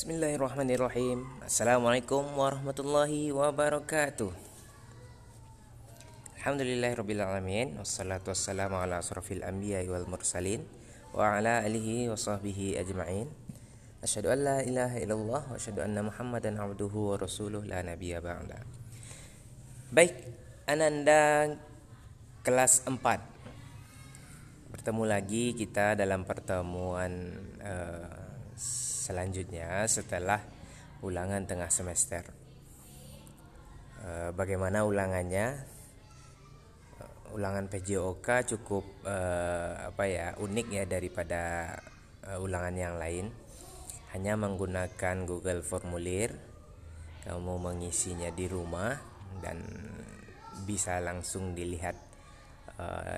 Bismillahirrahmanirrahim. Assalamualaikum warahmatullahi wabarakatuh. Alhamdulillahirrabbilalamin Wassalatu wassalamu ala asrafil anbiya wal mursalin Wa ala alihi wa sahbihi ajma'in. Asyhadu an la ilaha illallah Wa asyhadu anna muhammadan abduhu wa rasuluh la nabiya ba'da. Baik, Ananda kelas 4 Bertemu lagi kita dalam pertemuan uh, selanjutnya setelah ulangan tengah semester. Eh, bagaimana ulangannya? Eh, ulangan PJOK cukup uh, apa ya unik ya daripada uh, ulangan yang lain. Hanya menggunakan Google Formulir, kamu mengisinya di rumah dan bisa langsung dilihat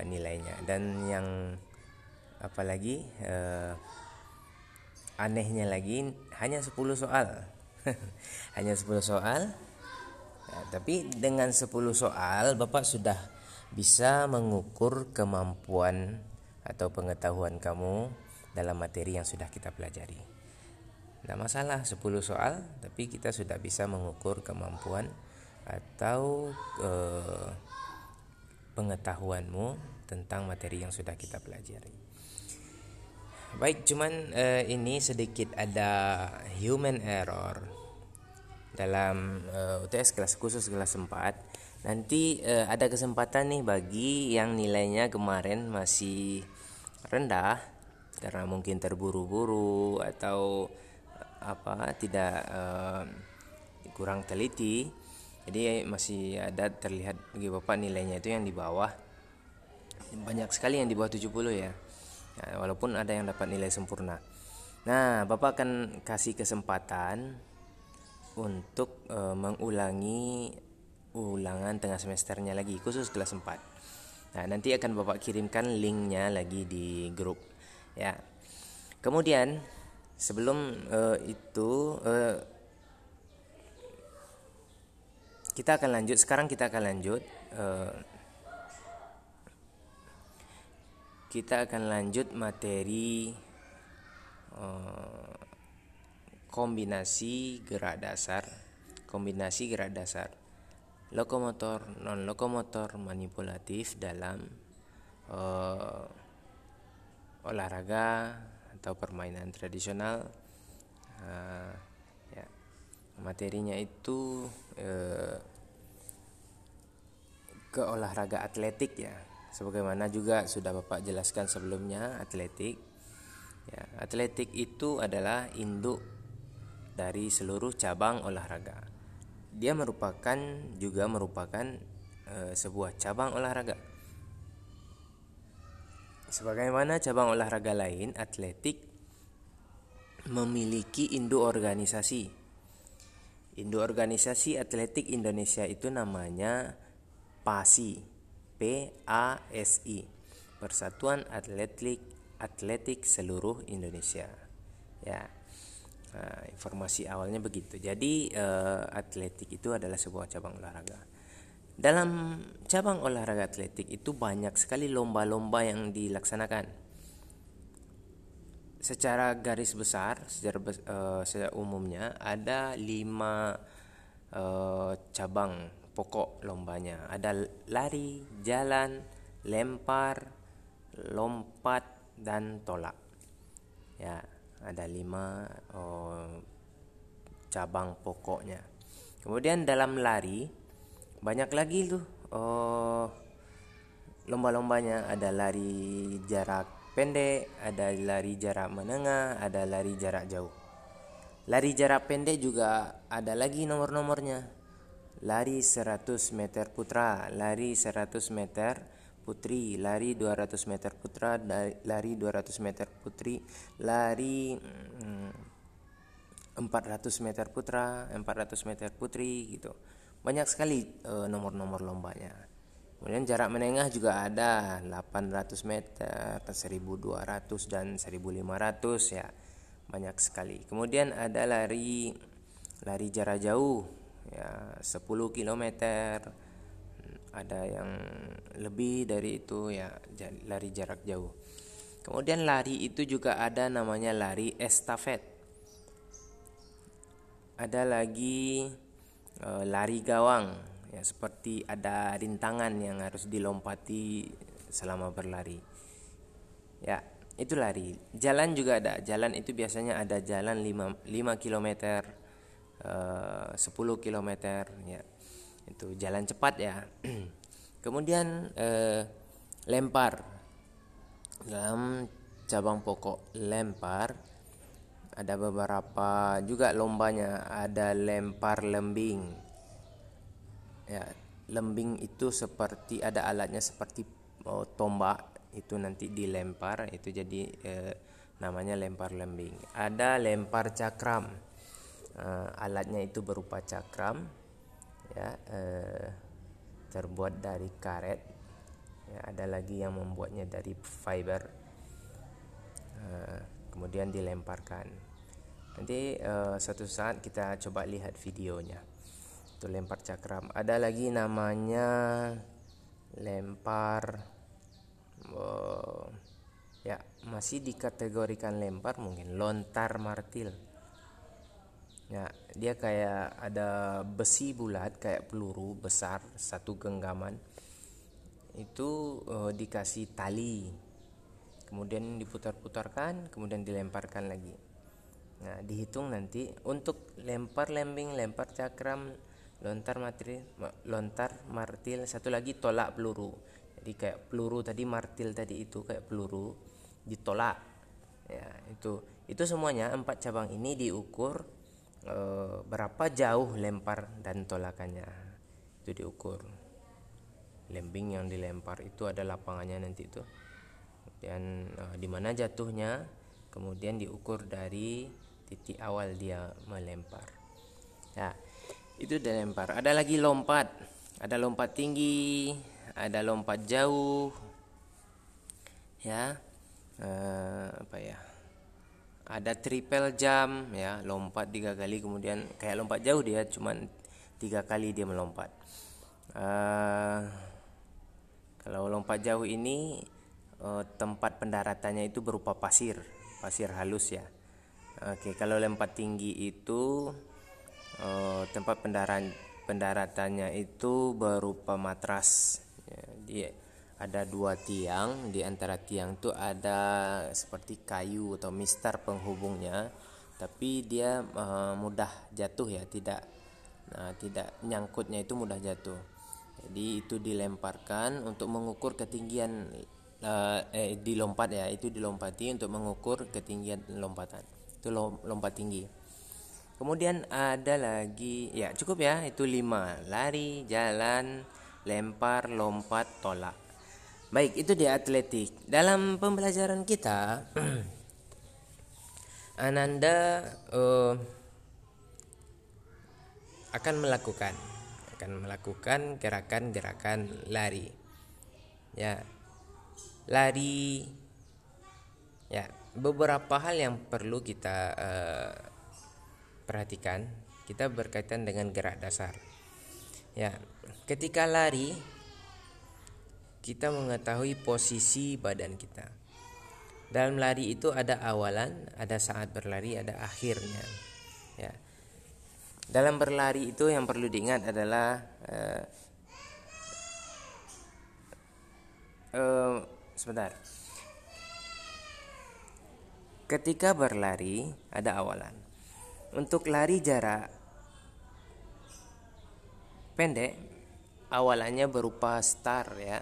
nilainya. Dan yang apalagi anehnya lagi hanya 10 soal. Hanya 10 soal. Ya, tapi dengan 10 soal Bapak sudah bisa mengukur kemampuan atau pengetahuan kamu dalam materi yang sudah kita pelajari. Tidak masalah 10 soal tapi kita sudah bisa mengukur kemampuan atau eh, pengetahuanmu tentang materi yang sudah kita pelajari Baik, cuman uh, ini sedikit ada human error dalam uh, eh, UTS kelas khusus kelas 4. Nanti uh, ada kesempatan nih bagi yang nilainya kemarin masih rendah karena mungkin terburu-buru atau apa tidak uh, kurang teliti. Jadi masih ada terlihat bagi Bapak nilainya itu yang di bawah. Banyak sekali yang di bawah 70 ya ya, walaupun ada yang dapat nilai sempurna. Nah bapak akan kasih kesempatan untuk e, mengulangi ulangan tengah semesternya lagi khusus kelas 4 nah nanti akan bapak kirimkan linknya lagi di grup ya. Kemudian sebelum e, itu e, kita akan lanjut sekarang kita akan lanjut kita akan lanjut materi uh, kombinasi gerak dasar kombinasi gerak dasar lokomotor non lokomotor manipulatif dalam uh, olahraga atau permainan tradisional. Uh, ya materinya itu uh, ke olahraga atletik ya sebagaimana juga sudah Bapak jelaskan sebelumnya atletik. Ya, atletik itu adalah induk dari seluruh cabang olahraga. Dia merupakan juga merupakan e, sebuah cabang olahraga. Sebagaimana cabang olahraga lain atletik memiliki induk organisasi. Induk organisasi atletik Indonesia itu namanya PASI PASI Persatuan Atletik Atletik Seluruh Indonesia. Ya nah, informasi awalnya begitu. Jadi uh, atletik itu adalah sebuah cabang olahraga. Dalam cabang olahraga atletik itu banyak sekali lomba-lomba yang dilaksanakan. Secara garis besar secara, uh, secara umumnya ada lima uh, cabang pokok lombanya. Ada lari, jalan, lempar, lompat, dan tolak. Ya, ada lima oh, cabang pokoknya. Kemudian dalam lari banyak lagi tuh oh, lomba-lombanya. Ada lari jarak pendek, ada lari jarak menengah, ada lari jarak jauh. Lari jarak pendek juga ada lagi nomor-nomornya lari 100 meter putra, lari 100 meter putri, lari 200 meter putra, lari 200 meter putri, lari 400 mm, meter putra, 400 meter putri gitu. Banyak sekali uh, nomor-nomor lombanya. Kemudian jarak menengah juga ada 800 meter, 1200 dan 1500 ya. Banyak sekali. Kemudian ada lari lari jarak jauh ya 10 km ada yang lebih dari itu ya lari jarak jauh. Kemudian lari itu juga ada namanya lari estafet. Ada lagi uh, lari gawang ya seperti ada rintangan yang harus dilompati selama berlari. Ya itu lari. Jalan juga ada. Jalan itu biasanya ada jalan 5, 5 km uh, 10 km ya. Itu jalan cepat ya. Kemudian uh, lempar. Dalam cabang pokok lempar. Ada beberapa juga lombanya. Ada lempar lembing. Ya lembing itu seperti ada alatnya seperti oh, tombak itu nanti dilempar. Itu jadi eh, namanya lempar lembing. Ada lempar cakram eh, alatnya itu berupa cakram ya eh, terbuat dari karet ya, ada lagi yang membuatnya dari fiber Eh, kemudian dilemparkan. Nanti uh, suatu saat kita coba lihat videonya. Itu lempar cakram. Ada lagi namanya lempar uh, ya masih dikategorikan lempar mungkin lontar martil ya dia kayak ada besi bulat kayak peluru besar satu genggaman. Itu uh, dikasih tali. Kemudian diputar-putarkan kemudian dilemparkan lagi. Nah dihitung nanti untuk lempar lembing lempar cakram lontar martil lontar martil satu lagi tolak peluru. Jadi kayak peluru tadi martil tadi itu kayak peluru ditolak. Ya itu itu semuanya empat cabang ini diukur e, berapa jauh lempar dan tolakannya? Itu diukur. Lembing yang dilempar itu ada lapangannya nanti itu. Dan uh, di mana jatuhnya kemudian diukur dari titik awal dia melempar. Ya itu dilempar ada lagi lompat. Ada lompat tinggi ada lompat jauh. Ya uh, apa ya ada triple jump ya lompat tiga kali kemudian kayak lompat jauh dia cuman tiga kali dia melompat uh, kalau lompat jauh ini uh, tempat pendaratannya itu berupa pasir, pasir halus ya. Oke, kalau lempar tinggi itu uh, tempat pendaran pendaratannya itu berupa matras. Ya, dia ada dua tiang, di antara tiang itu ada seperti kayu atau mister penghubungnya, tapi dia uh, mudah jatuh ya, tidak nah, tidak nyangkutnya itu mudah jatuh. Jadi itu dilemparkan untuk mengukur ketinggian uh, eh dilompat ya itu dilompati untuk mengukur ketinggian lompatan itu lompat tinggi kemudian ada lagi ya cukup ya itu lima lari jalan lempar lompat tolak baik itu di atletik. Dalam pembelajaran kita Ananda uh, akan melakukan akan melakukan gerakan-gerakan lari. Ya lari ya beberapa hal yang perlu kita uh, perhatikan. Kita berkaitan dengan gerak dasar. Ya ketika lari kita mengetahui posisi badan kita dalam lari itu ada awalan ada saat berlari ada akhirnya ya dalam berlari itu yang perlu diingat adalah uh, uh, sebentar. Ketika berlari ada awalan. Untuk lari jarak pendek awalannya berupa star ya.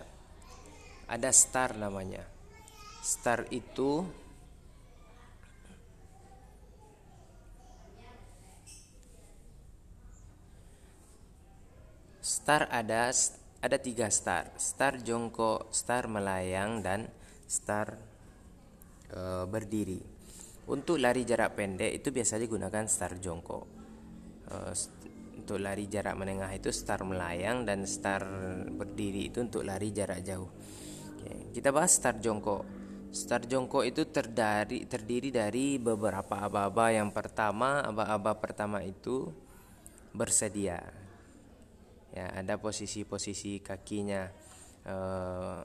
Ada star namanya. Star itu Star ada ada tiga star. Star jongkok star melayang dan star e, berdiri. Untuk lari jarak pendek itu biasanya digunakan star jongkok. E, untuk lari jarak menengah itu star melayang dan star berdiri itu untuk lari jarak jauh kita bahas star jongkok star jongkok itu terdiri terdiri dari beberapa aba-aba. Yang pertama aba-aba pertama itu bersedia. Ya ada posisi-posisi kakinya uh,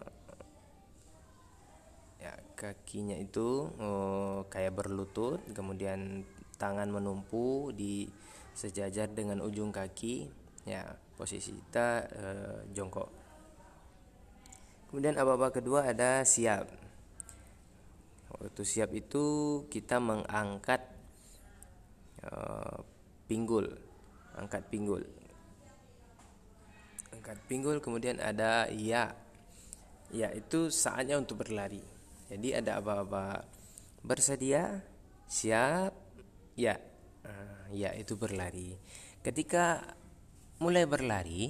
ya kakinya itu uh, kayak berlutut kemudian tangan menumpu di sejajar dengan ujung kaki. Ya posisi kita uh, jongkok kemudian apa-apa kedua ada siap. Waktu siap itu kita mengangkat uh, pinggul angkat pinggul. Angkat pinggul kemudian ada ya. Ya itu saatnya untuk berlari. Jadi ada apa-apa bersedia siap ya. Uh, ya itu berlari. Ketika mulai berlari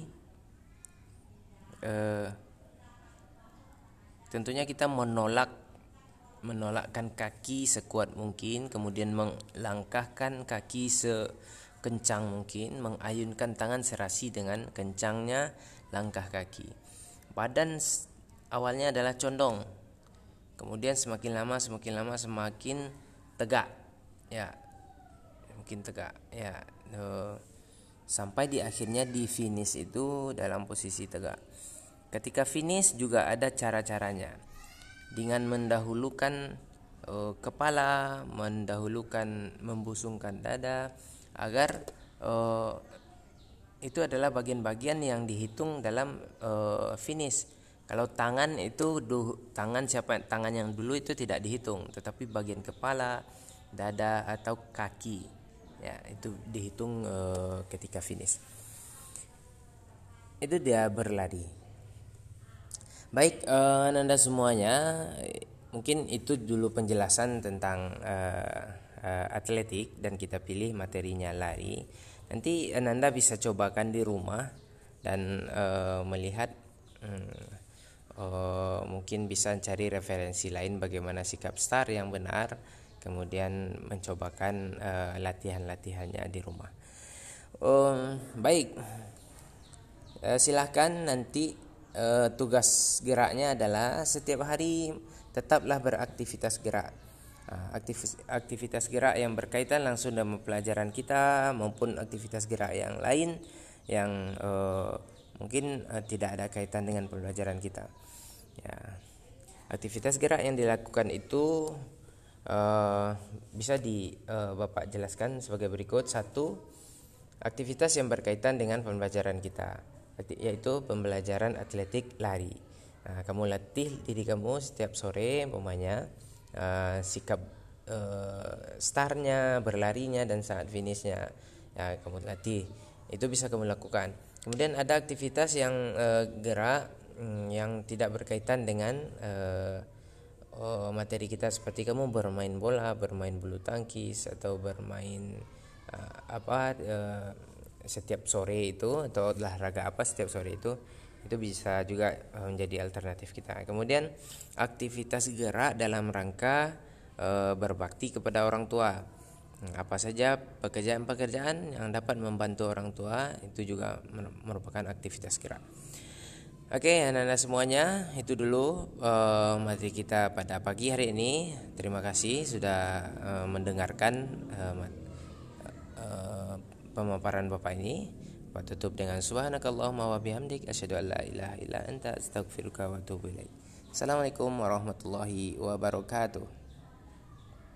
uh, tentunya kita menolak menolakkan kaki sekuat mungkin kemudian melangkahkan kaki sekencang mungkin mengayunkan tangan serasi dengan kencangnya langkah kaki. Badan awalnya adalah condong kemudian semakin lama semakin lama semakin tegak. Ya mungkin tegak ya uh, sampai di akhirnya di finish itu dalam posisi tegak ketika finish juga ada cara-caranya dengan mendahulukan uh, kepala mendahulukan membusungkan dada agar uh, itu adalah bagian-bagian yang dihitung dalam uh, finish kalau tangan itu duh, tangan siapa tangan yang dulu itu tidak dihitung, tetapi bagian kepala, dada atau kaki ya itu dihitung e, ketika finish. Itu dia berlari. Baik, e, Nanda semuanya, mungkin itu dulu penjelasan tentang e, e, atletik dan kita pilih materinya lari. Nanti Nanda bisa cobakan di rumah dan e, melihat hmm, uh, mungkin bisa cari referensi lain bagaimana sikap star yang benar kemudian mencobakan uh, latihan-latihannya di rumah um, baik uh, silahkan nanti uh, tugas geraknya adalah setiap hari tetaplah beraktivitas gerak aktivitas, aktivitas gerak yang berkaitan langsung dengan pelajaran kita maupun aktivitas gerak yang lain yang uh, mungkin uh, tidak ada kaitan dengan pembelajaran kita. Ya. Aktivitas gerak yang dilakukan itu uh, bisa di Bapak jelaskan sebagai berikut. Satu, aktivitas yang berkaitan dengan pembelajaran kita, yaitu pembelajaran atletik lari. Nah, kamu latih diri kamu setiap sore, umpamanya uh, sikap uh, startnya, berlarinya dan saat finishnya. Ya, kamu latih. Itu bisa kamu lakukan. Kemudian ada aktivitas yang uh, gerak Hmm, yang tidak berkaitan dengan uh, materi kita seperti kamu bermain bola, bermain bulu tangkis atau bermain uh, apa uh, setiap sore itu atau olahraga apa setiap sore itu itu bisa juga menjadi alternatif kita. Kemudian aktivitas gerak dalam rangka uh, berbakti kepada orang tua. Hmm, apa saja pekerjaan-pekerjaan yang dapat membantu orang tua itu juga merupakan aktivitas gerak. Oke, anak-anak semuanya, itu dulu uh, materi kita pada pagi hari ini. Terima kasih sudah uh, mendengarkan uh, uh, pemaparan Bapak ini. Pak tutup dengan subhanakallahumma wa bihamdik asyhadu an la ilaha illa anta astaghfiruka wa atubu ilaik. Assalamualaikum warahmatullahi wabarakatuh.